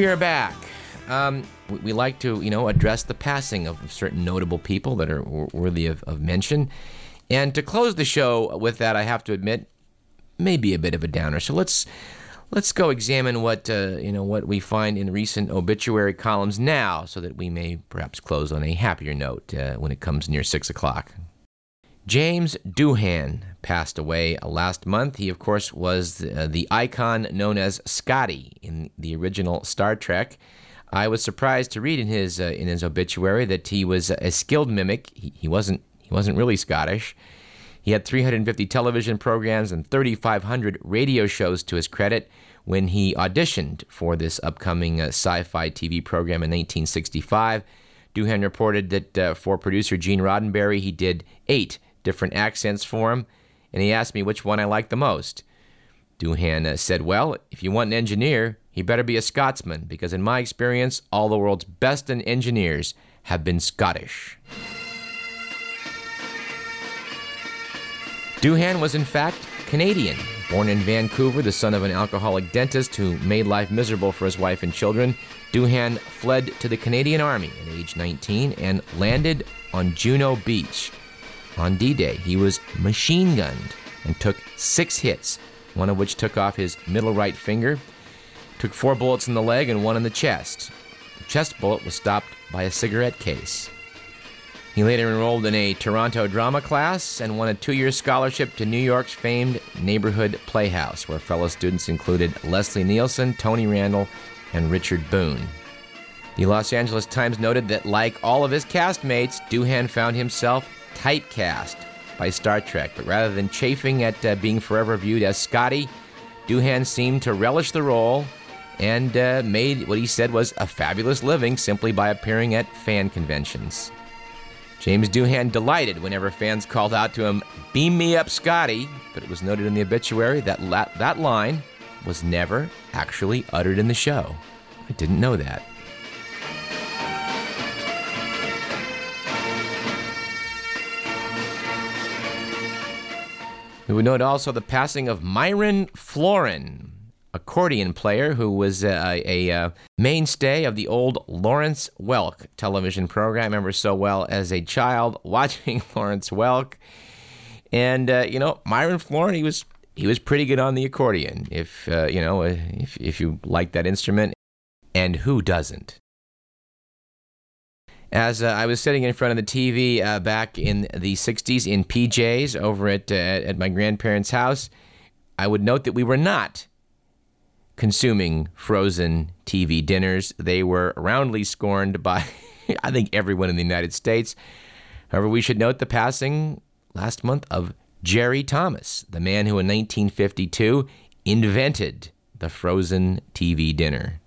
We are back. Um, we, we like to, you know, address the passing of certain notable people that are worthy of, of mention. And to close the show with that, I have to admit, may be a bit of a downer. So let's let's go examine what uh, you know what we find in recent obituary columns now, so that we may perhaps close on a happier note uh, when it comes near six o'clock. James Doohan passed away last month. He, of course, was the, uh, the icon known as Scotty in the original Star Trek. I was surprised to read in his uh, in his obituary that he was a skilled mimic. He, he wasn't he wasn't really Scottish. He had 350 television programs and 3,500 radio shows to his credit when he auditioned for this upcoming uh, sci fi TV program in 1965. Doohan reported that uh, for producer Gene Roddenberry, he did eight different accents for him, and he asked me which one I liked the most. Doohan uh, said, Well, if you want an engineer, he better be a Scotsman, because in my experience, all the world's best engineers have been Scottish. Doohan was, in fact, Canadian. Born in Vancouver, the son of an alcoholic dentist who made life miserable for his wife and children, Doohan fled to the Canadian Army at age 19 and landed on Juno Beach. On D Day, he was machine gunned and took six hits, one of which took off his middle right finger, took four bullets in the leg and one in the chest. The chest bullet was stopped by a cigarette case. He later enrolled in a Toronto drama class and won a two year scholarship to New York's famed neighborhood playhouse, where fellow students included Leslie Nielsen, Tony Randall, and Richard Boone. The Los Angeles Times noted that, like all of his castmates, Doohan found himself typecast by Star Trek, but rather than chafing at uh, being forever viewed as Scotty, Doohan seemed to relish the role and uh, made what he said was a fabulous living simply by appearing at fan conventions. James Doohan delighted whenever fans called out to him, Beam me up, Scotty, but it was noted in the obituary that la- that line was never actually uttered in the show. I didn't know that. We would note also the passing of Myron Floren, accordion player who was a, a, a, mainstay of the old Lawrence Welk television program. I remember so well as a child watching Lawrence Welk. And, uh, you know, Myron Floren, he was he was pretty good on the accordion, if, uh, you know, if, if you like that instrument. And who doesn't? As uh, I was sitting in front of the TV uh, back in the 60s in PJs over at, uh, at my grandparents' house, I would note that we were not consuming frozen TV dinners. They were roundly scorned by, I think, everyone in the United States. However, we should note the passing last month of Jerry Thomas, the man who in 1952 invented the frozen TV dinner.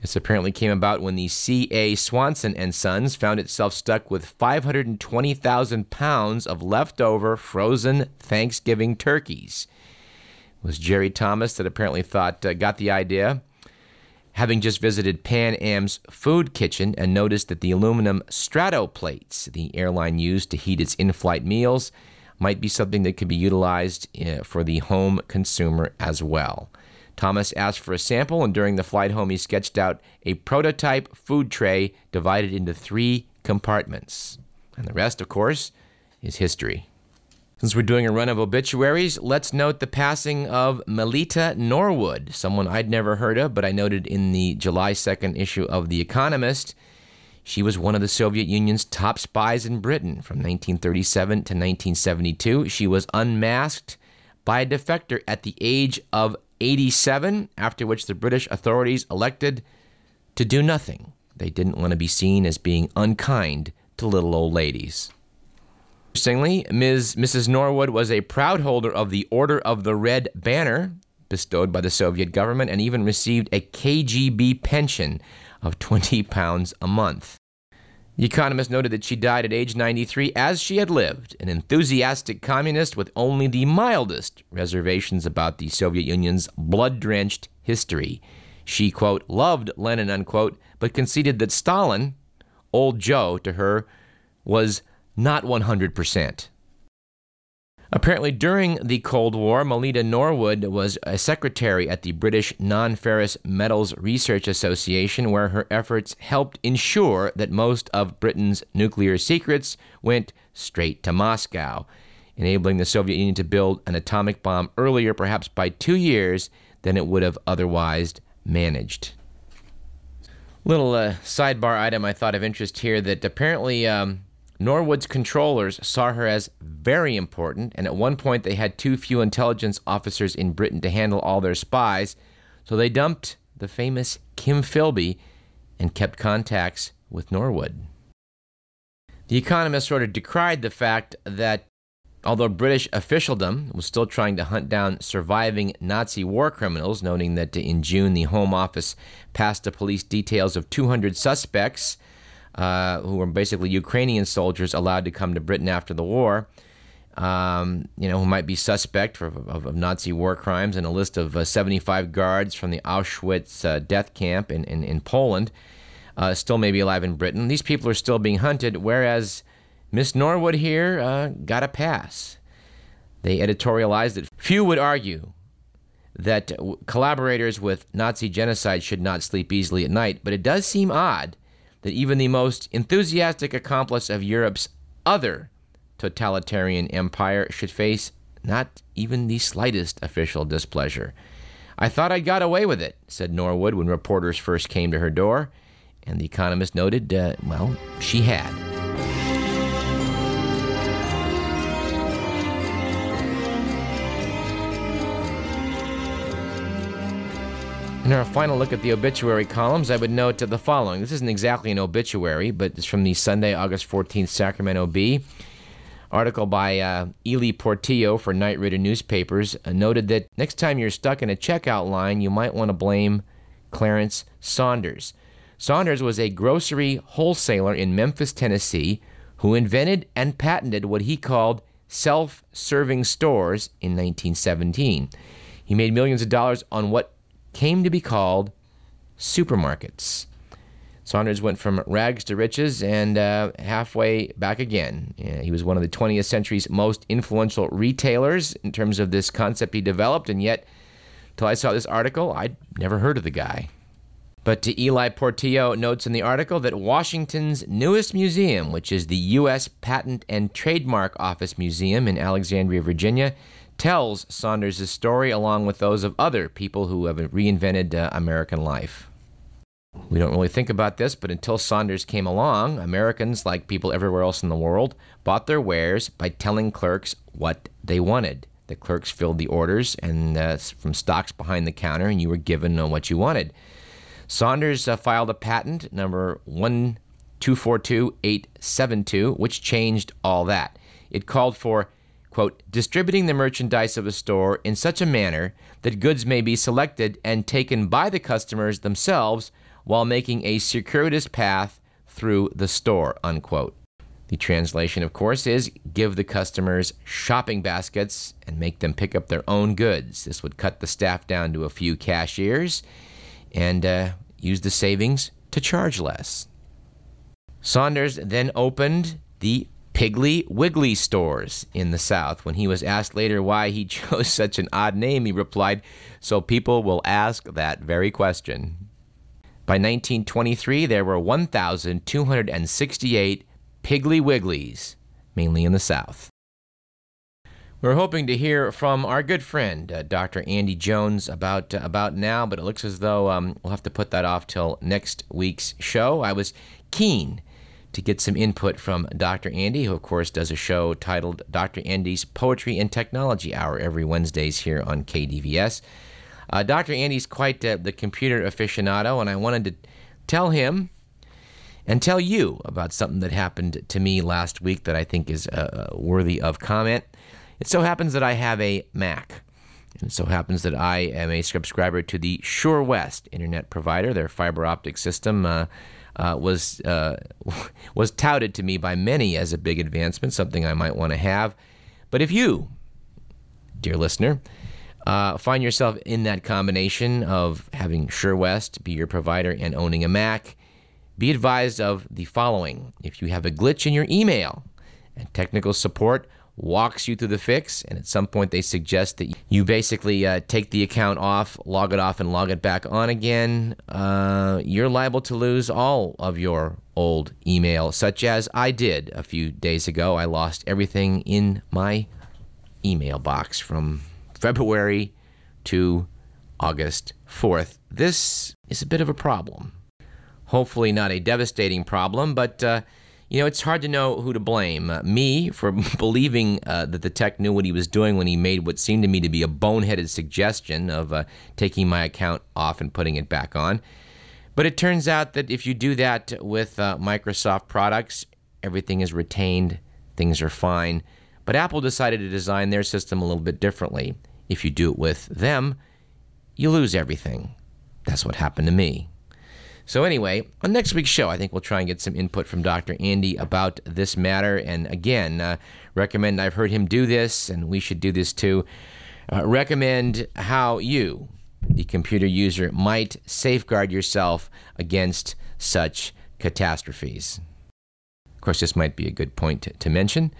This apparently came about when the C.A. Swanson and Sons found itself stuck with 520,000 pounds of leftover frozen Thanksgiving turkeys. It was Jerry Thomas that apparently thought uh, got the idea. Having just visited Pan Am's food kitchen and noticed that the aluminum strato plates the airline used to heat its in-flight meals might be something that could be utilized uh, for the home consumer as well. Thomas asked for a sample, and during the flight home, he sketched out a prototype food tray divided into three compartments. And the rest, of course, is history. Since we're doing a run of obituaries, let's note the passing of Melita Norwood, someone I'd never heard of, but I noted in the July 2nd issue of The Economist. She was one of the Soviet Union's top spies in Britain from 1937 to 1972. She was unmasked by a defector at the age of 87, after which the British authorities elected to do nothing. They didn't want to be seen as being unkind to little old ladies. Interestingly, Ms. Mrs. Norwood was a proud holder of the Order of the Red Banner, bestowed by the Soviet government, and even received a KGB pension of 20 pounds a month. The Economist noted that she died at age 93 as she had lived, an enthusiastic communist with only the mildest reservations about the Soviet Union's blood drenched history. She, quote, loved Lenin, unquote, but conceded that Stalin, old Joe to her, was not 100%. Apparently, during the Cold War, Melita Norwood was a secretary at the British Non Ferrous Metals Research Association, where her efforts helped ensure that most of Britain's nuclear secrets went straight to Moscow, enabling the Soviet Union to build an atomic bomb earlier, perhaps by two years, than it would have otherwise managed. Little uh, sidebar item I thought of interest here that apparently. Um, Norwood's controllers saw her as very important, and at one point they had too few intelligence officers in Britain to handle all their spies, so they dumped the famous Kim Philby and kept contacts with Norwood. The Economist sort of decried the fact that although British officialdom was still trying to hunt down surviving Nazi war criminals, noting that in June the Home Office passed to police details of 200 suspects uh, who were basically Ukrainian soldiers allowed to come to Britain after the war, um, you know, who might be suspect for, of, of, Nazi war crimes, and a list of uh, 75 guards from the Auschwitz uh, death camp in, in, in Poland uh, still may be alive in Britain. These people are still being hunted, whereas Miss Norwood here uh, got a pass. They editorialized that few would argue that collaborators with Nazi genocide should not sleep easily at night, but it does seem odd that even the most enthusiastic accomplice of Europe's other totalitarian empire should face not even the slightest official displeasure. I thought I'd got away with it, said Norwood when reporters first came to her door, and the economist noted, uh, well, she had. In our final look at the obituary columns, I would note the following. This isn't exactly an obituary, but it's from the Sunday, August 14th Sacramento Bee. Article by uh, Ely Portillo for Knight Ridder Newspapers uh, noted that next time you're stuck in a checkout line, you might want to blame Clarence Saunders. Saunders was a grocery wholesaler in Memphis, Tennessee, who invented and patented what he called self serving stores in 1917. He made millions of dollars on what came to be called supermarkets. Saunders went from rags to riches and uh, halfway back again. Yeah, he was one of the 20th century's most influential retailers in terms of this concept he developed, and yet, till I saw this article, I'd never heard of the guy. But to Ely Portillo notes in the article that Washington's newest museum, which is the U.S. Patent and Trademark Office Museum in Alexandria, Virginia, tells Saunders' story along with those of other people who have reinvented uh, American life. We don't really think about this, but until Saunders came along, Americans, like people everywhere else in the world, bought their wares by telling clerks what they wanted. The clerks filled the orders and uh, from stocks behind the counter, and you were given uh, what you wanted. Saunders uh, filed a patent number 1242872, which changed all that. It called for quote, distributing the merchandise of a store in such a manner that goods may be selected and taken by the customers themselves while making a circuitous path through the store, unquote. The translation, of course, is give the customers shopping baskets and make them pick up their own goods. This would cut the staff down to a few cashiers and uh, use the savings to charge less. Saunders then opened the Piggly Wiggly stores in the South. When he was asked later why he chose such an odd name, he replied, So people will ask that very question. By 1923, there were 1,268 Piggly Wigglies, mainly in the South. We're hoping to hear from our good friend, uh, Dr. Andy Jones, about uh, about now, but it looks as though um, we'll have to put that off till next week's show. I was keen to get some input from Dr. Andy, who, of course, does a show titled Dr. Andy's Poetry and Technology Hour every Wednesdays here on KDVS. Uh, Dr. Andy's quite uh, the computer aficionado, and I wanted to tell him and tell you about something that happened to me last week that I think is uh, worthy of comment. It so happens that I have a Mac. And so happens that I am a subscriber to the SureWest internet provider, their fiber optic system. Uh, was uh, was touted to me by many as a big advancement, something I might want to have. But if you, dear listener, uh, find yourself in that combination of having SureWest be your provider and owning a Mac, be advised of the following: if you have a glitch in your email and technical support walks you through the fix, and at some point they suggest that you basically uh, take the account off, log it off, and log it back on again, uh, you're liable to lose all of your old email, such as I did a few days ago. I lost everything in my email box from February to August 4th. This is a bit of a problem. Hopefully, not a devastating problem, but uh, you know, it's hard to know who to blame. Uh, me for believing uh, that the tech knew what he was doing when he made what seemed to me to be a boneheaded suggestion of uh, taking my account off and putting it back on. But it turns out that if you do that with uh, Microsoft products, everything is retained, things are fine. But Apple decided to design their system a little bit differently. If you do it with them, you lose everything. That's what happened to me. So, anyway, on next week's show, I think we'll try and get some input from Dr. Andy about this matter. And again, uh, recommend I've heard him do this, and we should do this too. Uh, recommend how you, the computer user, might safeguard yourself against such catastrophes. Of course, this might be a good point to, to mention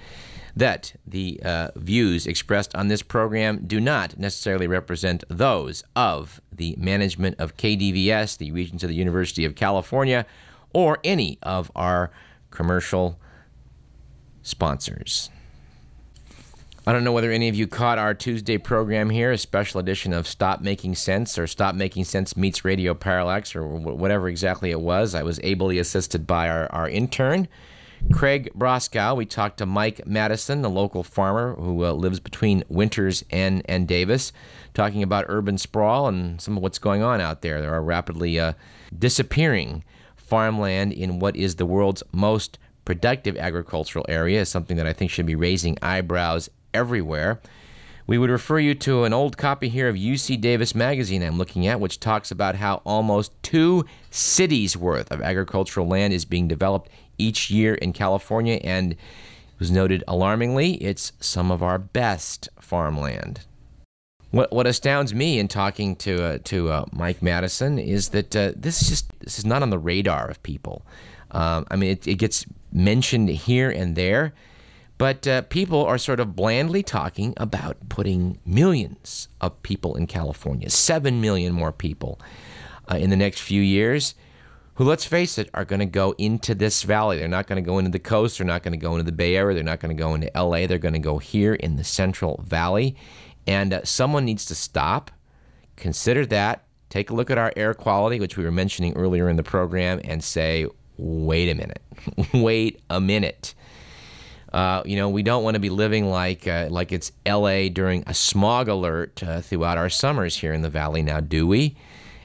that the uh, views expressed on this program do not necessarily represent those of the management of KDVS, the Regents of the University of California, or any of our commercial sponsors. I don't know whether any of you caught our Tuesday program here, a special edition of Stop Making Sense or Stop Making Sense Meets Radio Parallax or whatever exactly it was. I was ably assisted by our, our intern, Craig Broskow. We talked to Mike Madison, the local farmer who uh, lives between Winters and, and Davis, talking about urban sprawl and some of what's going on out there. There are rapidly uh, disappearing farmland in what is the world's most productive agricultural area, something that I think should be raising eyebrows everywhere. We would refer you to an old copy here of UC Davis magazine I'm looking at, which talks about how almost two cities worth of agricultural land is being developed each year in California, and it was noted alarmingly, it's some of our best farmland. What, what astounds me in talking to uh, to uh, Mike Madison is that uh, this is just this is not on the radar of people. Um, I mean, it, it, gets mentioned here and there, but uh, people are sort of blandly talking about putting millions of people in California, seven million more people uh, in the next few years who, let's face it, are going to go into this valley. They're not going to go into the coast. They're not going to go into the Bay Area. They're not going to go into LA. They're going to go here in the Central Valley. And uh, someone needs to stop, consider that, take a look at our air quality, which we were mentioning earlier in the program, and say, wait a minute, wait a minute. Uh, you know, we don't want to be living like uh, like it's LA during a smog alert uh, throughout our summers here in the valley now, do we?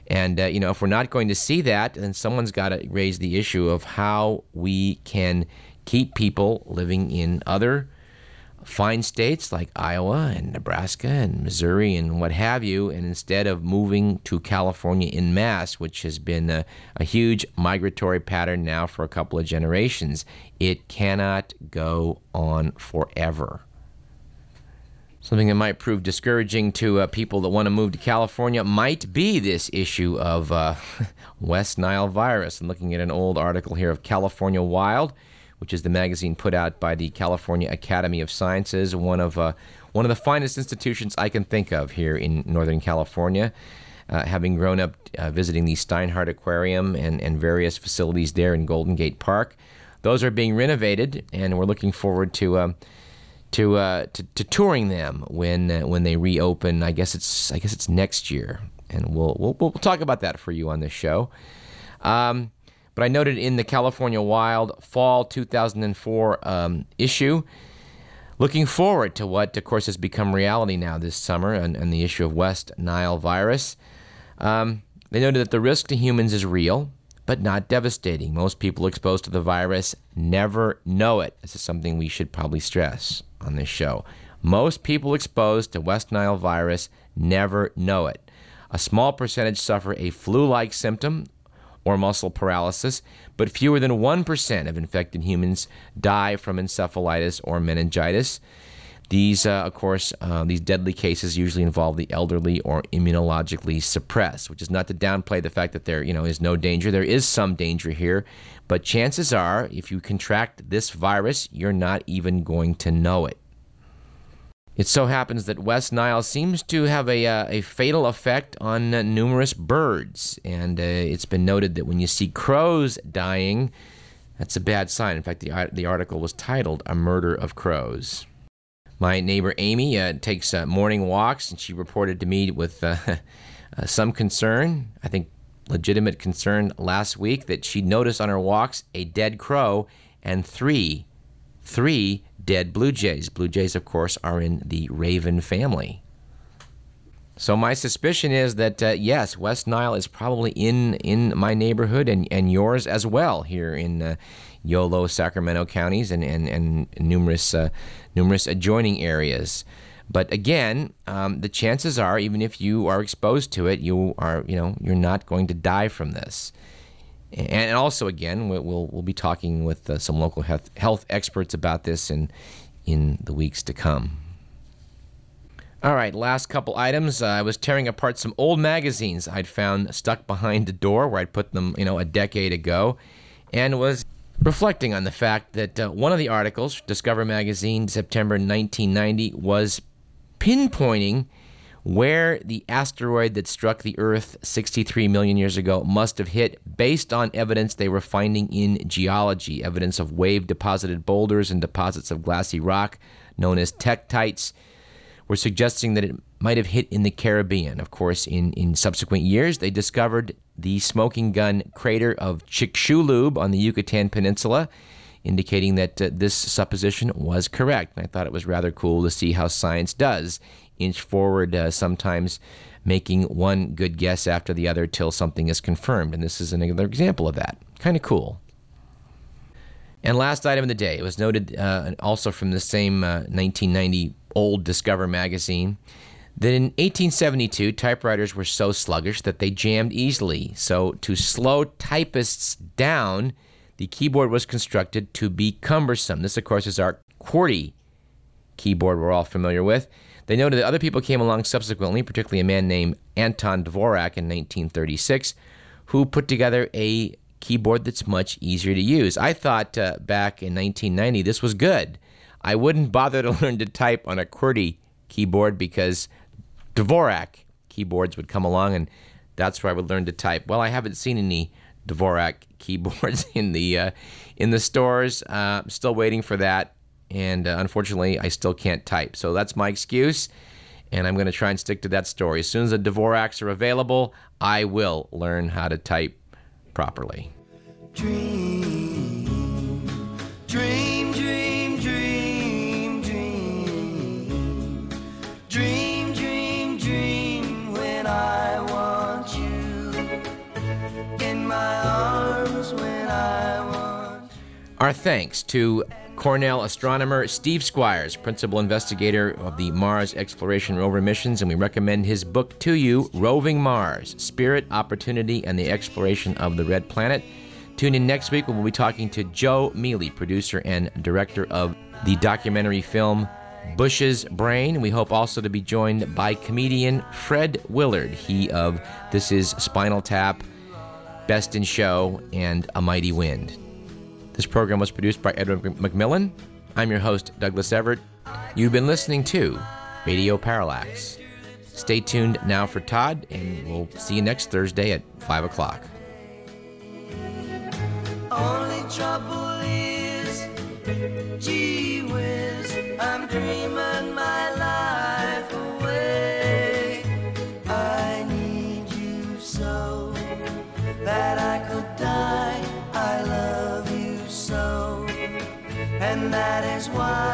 And, uh, you know, if we're not going to see that, then someone's got to raise the issue of how we can keep people living in other fine states like Iowa and Nebraska and Missouri and what have you, and instead of moving to California in mass, which has been a, a, huge migratory pattern now for a couple of generations, it cannot go on forever. Something that might prove discouraging to uh, people that want to move to California might be this issue of uh, West Nile virus. I'm looking at an old article here of California Wild, which is the magazine put out by the California Academy of Sciences, one of uh, one of the finest institutions I can think of here in Northern California. Uh, having grown up uh, visiting the Steinhardt Aquarium and, and various facilities there in Golden Gate Park, those are being renovated, and we're looking forward to um, to, uh, to, to touring them when uh, when they reopen. I guess it's I guess it's next year, and we'll we'll, we'll talk about that for you on this show. Um, but I noted in the California Wild Fall 2004 um, issue, looking forward to what, of course, has become reality now this summer, and, and the issue of West Nile virus. Um, they noted that the risk to humans is real but not devastating. Most people exposed to the virus never know it. This is something we should probably stress on this show. Most people exposed to West Nile virus never know it. A small percentage suffer a flu like symptom or muscle paralysis, but fewer than 1% of infected humans die from encephalitis or meningitis. These, uh, of course, uh, these deadly cases usually involve the elderly or immunologically suppressed, which is not to downplay the fact that there, you know, is no danger. There is some danger here, but chances are, if you contract this virus, you're not even going to know it. It so happens that West Nile seems to have a, uh, a fatal effect on uh, numerous birds, and uh, it's been noted that when you see crows dying, that's a bad sign. In fact, the, the article was titled A Murder of Crows. My neighbor Amy uh, takes uh, morning walks, and she reported to me with uh, some concern, I think legitimate concern, last week that she noticed on her walks a dead crow and three, three dead blue jays. Blue jays, of course, are in the raven family. So my suspicion is that uh, yes, West Nile is probably in in my neighborhood and, and yours as well here in uh, Yolo, Sacramento counties and and, and numerous uh, numerous adjoining areas. But again, um, the chances are, even if you are exposed to it, you are you know you're not going to die from this. And also, again, we'll we'll be talking with uh, some local health, health experts about this in in the weeks to come. All right, last couple items. Uh, I was tearing apart some old magazines I'd found stuck behind the door where I'd put them, you know, a decade ago, and was reflecting on the fact that uh, one of the articles, Discover Magazine, September 1990, was pinpointing where the asteroid that struck the Earth 63 million years ago must have hit based on evidence they were finding in geology, evidence of wave deposited boulders and deposits of glassy rock known as tektites were suggesting that it might have hit in the Caribbean. Of course, in, in subsequent years, they discovered the smoking gun crater of Chicxulub on the Yucatan Peninsula, indicating that uh, this supposition was correct. And I thought it was rather cool to see how science does inch forward, uh, sometimes making one good guess after the other till something is confirmed. And this is another example of that. Kind of cool. And last item of the day, it was noted uh, also from the same uh, 1990 old Discover magazine that in 1872 typewriters were so sluggish that they jammed easily. So, to slow typists down, the keyboard was constructed to be cumbersome. This, of course, is our QWERTY keyboard we're all familiar with. They noted that other people came along subsequently, particularly a man named Anton Dvorak in 1936, who put together a keyboard that's much easier to use. I thought uh, back in 1990 this was good. I wouldn't bother to learn to type on a QWERTY keyboard because Dvorak keyboards would come along and that's where I would learn to type. Well, I haven't seen any Dvorak keyboards in the uh, in the stores. Uh, I'm still waiting for that and uh, unfortunately, I still can't type. So that's my excuse, and I'm going to try and stick to that story. As soon as the Dvoraks are available, I will learn how to type properly. Dream, Our thanks to Cornell astronomer Steve Squyres, principal investigator of the Mars Exploration Rover missions, and we recommend his book to you, Roving Mars Spirit, Opportunity, and the Exploration of the Red Planet. Tune in next week when we'll be talking to Joe Mealey, producer and director of the documentary film Bush's Brain. We hope also to be joined by comedian Fred Willard, he of This Is Spinal Tap, Best in Show, and A Mighty Wind. This program was produced by Edward McMillan. I'm your host, Douglas Everett. You've been listening to Radio Parallax. Stay tuned now for Todd, and we'll see you next Thursday at 5 o'clock. Only trouble is, gee whiz, I'm dreaming why,